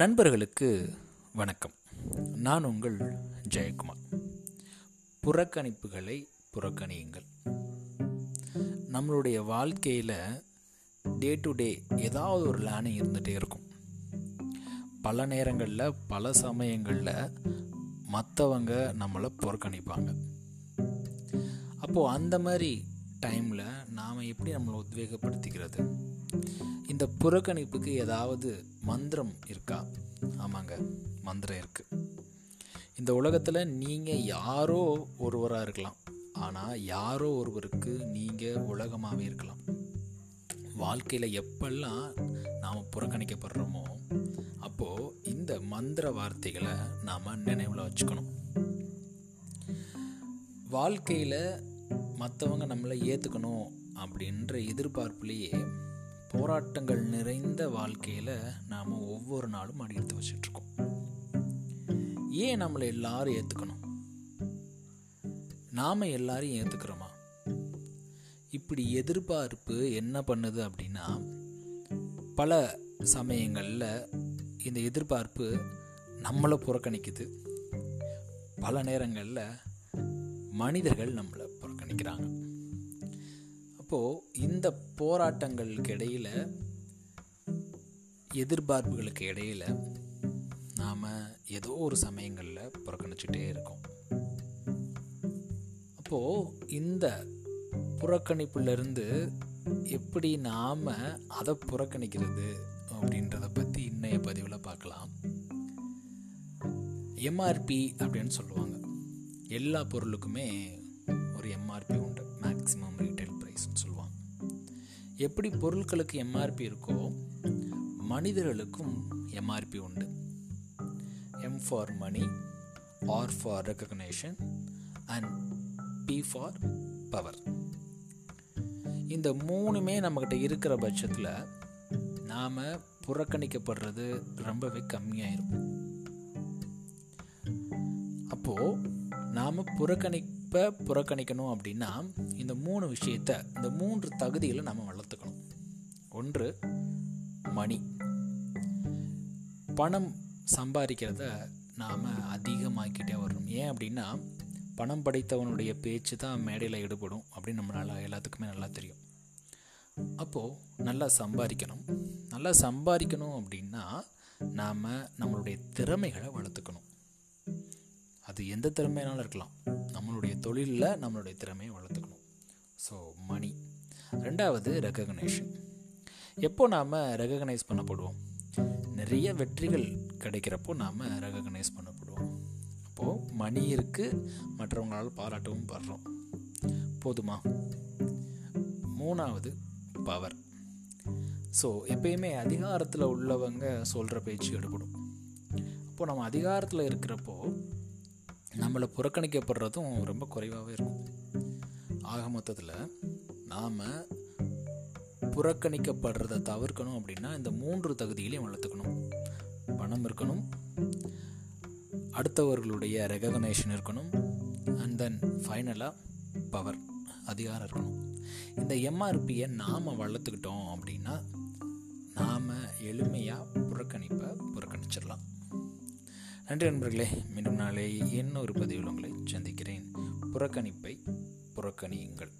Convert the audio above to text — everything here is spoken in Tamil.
நண்பர்களுக்கு வணக்கம். நான் உங்கள் ஜெயக்குமார். புறக்கணிப்புகளை புறக்கணியுங்கள். நம்மளுடைய வாழ்க்கையில் டே டு டே ஏதாவது ஒரு லேர்னிங் இருந்துகிட்டே இருக்கும். பல நேரங்களில் பல சமயங்களில் மற்றவங்க நம்மளை புறக்கணிப்பாங்க. அப்போது அந்த மாதிரி டைமில் நாம் எப்படி நம்மளை உத்வேகப்படுத்திக்கிறது? இந்த புறக்கணிப்புக்கு ஏதாவது மந்திரம் இருக்கா? ஆமாங்க மந்திரம் இருக்குது இந்த உலகத்தில் நீங்கள் யாரோ ஒருவராக இருக்கலாம். ஆனால் யாரோ ஒருவருக்கு நீங்கள் உலகமாகவே இருக்கலாம். வாழ்க்கையில் எப்பெல்லாம் நாம் புறக்கணிக்கப்படுறோமோ அப்போது இந்த மந்திர வார்த்தைகளை நாம் நினைவில் வச்சுக்கணும். வாழ்க்கையில் மற்றவங்க நம்மளை ஏற்றுக்கணும் அப்படின்ற எதிர்பார்ப்புலேயே போராட்டங்கள் நிறைந்த வாழ்க்கையில் நாம் ஒவ்வொரு நாளும் அடி எடுத்து வச்சிட்ருக்கோம். ஏன் நம்மளை எல்லாரும் ஏற்றுக்கணும் நாம் எல்லாரையும் ஏற்றுக்கிறோமா இப்படி எதிர்பார்ப்பு என்ன பண்ணுது அப்படின்னா பல சமயங்களில் இந்த எதிர்பார்ப்பு நம்மளை புறக்கணிக்குது. பல நேரங்களில் மனிதர்கள் நம்மளை புறக்கணிக்கிறாங்க அப்போது இந்த போராட்டங்களுக்கு இடையில் எதிர்பார்ப்புகளுக்கு இடையில் நாம் ஏதோ ஒரு சமயங்களில் புறக்கணிச்சுட்டே இருக்கோம். அப்போது இந்த புறக்கணிப்புலேருந்து எப்படி நாம் அதை புறக்கணிக்கிறது அப்படின்றத பற்றி இன்னைய பதிவில் பார்க்கலாம். எம்ஆர்பி அப்படின்னு சொல்லுவாங்க. எல்லா பொருளுக்குமே ஒரு எம்ஆர்பி உண்டு. மேக்ஸிமம் ரீட்டைல் ப்ரைஸ்னு சொல்லுவாங்க. எப்படி பொருட்களுக்கு எம்ஆர்பி இருக்கோ மனிதர்களுக்கும் எம்ஆர்பி உண்டு. M for money R for recognition and P for power இந்த மூணுமே நம்மக்கிட்ட இருக்கிற பட்சத்தில் நாம் புறக்கணிக்கப்படுறது ரொம்பவே கம்மியாயிருக்கும் அப்போது நாம் புறக்கணி புறக்கணிப்பை புறக்கணிக்கணும் அப்படின்னா இந்த மூணு விஷயத்த இந்த மூன்று தகுதிகளை நம்ம வளர்த்துக்கணும். ஒன்று மணி. பணம் சம்பாதிக்கிறத நாம் அதிகமாக்கிட்டே வரணும். ஏன் அப்படின்னா பணம் படைத்தவனுடைய பேச்சு தான் மேடையில் ஈடுபடும் அப்படின்னு நம்மளால் எல்லாத்துக்குமே நல்லா தெரியும். அப்போது நல்லா சம்பாதிக்கணும். நல்லா சம்பாதிக்கணும் அப்படின்னா நாம் நம்மளுடைய திறமைகளை வளர்த்துக்கணும். அது எந்த திறமையினாலும் இருக்கலாம். நம்மளுடைய தொழிலில் நம்மளுடைய திறமையை வளர்த்துக்கணும். ஸோ மணி ரெண்டாவது ரெக்கக்னேஷன் எப்போ நாம் ரெகக்னைஸ் பண்ணப்படுவோம்? நிறைய வெற்றிகள் கிடைக்கிறப்போ நாம் ரெகக்னைஸ் பண்ணப்படுவோம். அப்போது மணி இருக்குது மற்றவங்களால் பாராட்டவும் படுறோம். போதுமா? மூணாவது பவர் ஸோ எப்பயுமே அதிகாரத்தில் உள்ளவங்க சொல்கிற பேச்சு எடுபடும் அப்போது நம்ம அதிகாரத்தில் இருக்கிறப்போ நம்மளை புறக்கணிக்கப்படுறதும் ரொம்ப குறைவாகவே இருக்கும். ஆக மொத்தத்தில் நாம் புறக்கணிக்கப்படுறதை தவிர்க்கணும் அப்படின்னா இந்த மூன்று தகுதிகளையும் வளர்த்துக்கணும். பணம் இருக்கணும். அடுத்தவர்களுடைய ரெகக்னேஷன் இருக்கணும். அண்ட் தென் ஃபைனலாக பவர் அதிகாரம் இருக்கணும். இந்த எம்ஆர்பியை நாம் வளர்த்துக்கிட்டோம் அப்படின்னா நாம் எளிமையாக புறக்கணிப்பை புறக்கணிச்சிடலாம். நன்றி நண்பர்களே மீண்டும் நாளை இன்னொரு பதிவில் உங்களை சந்திக்கிறேன். புறக்கணிப்பை புறக்கணியுங்கள்.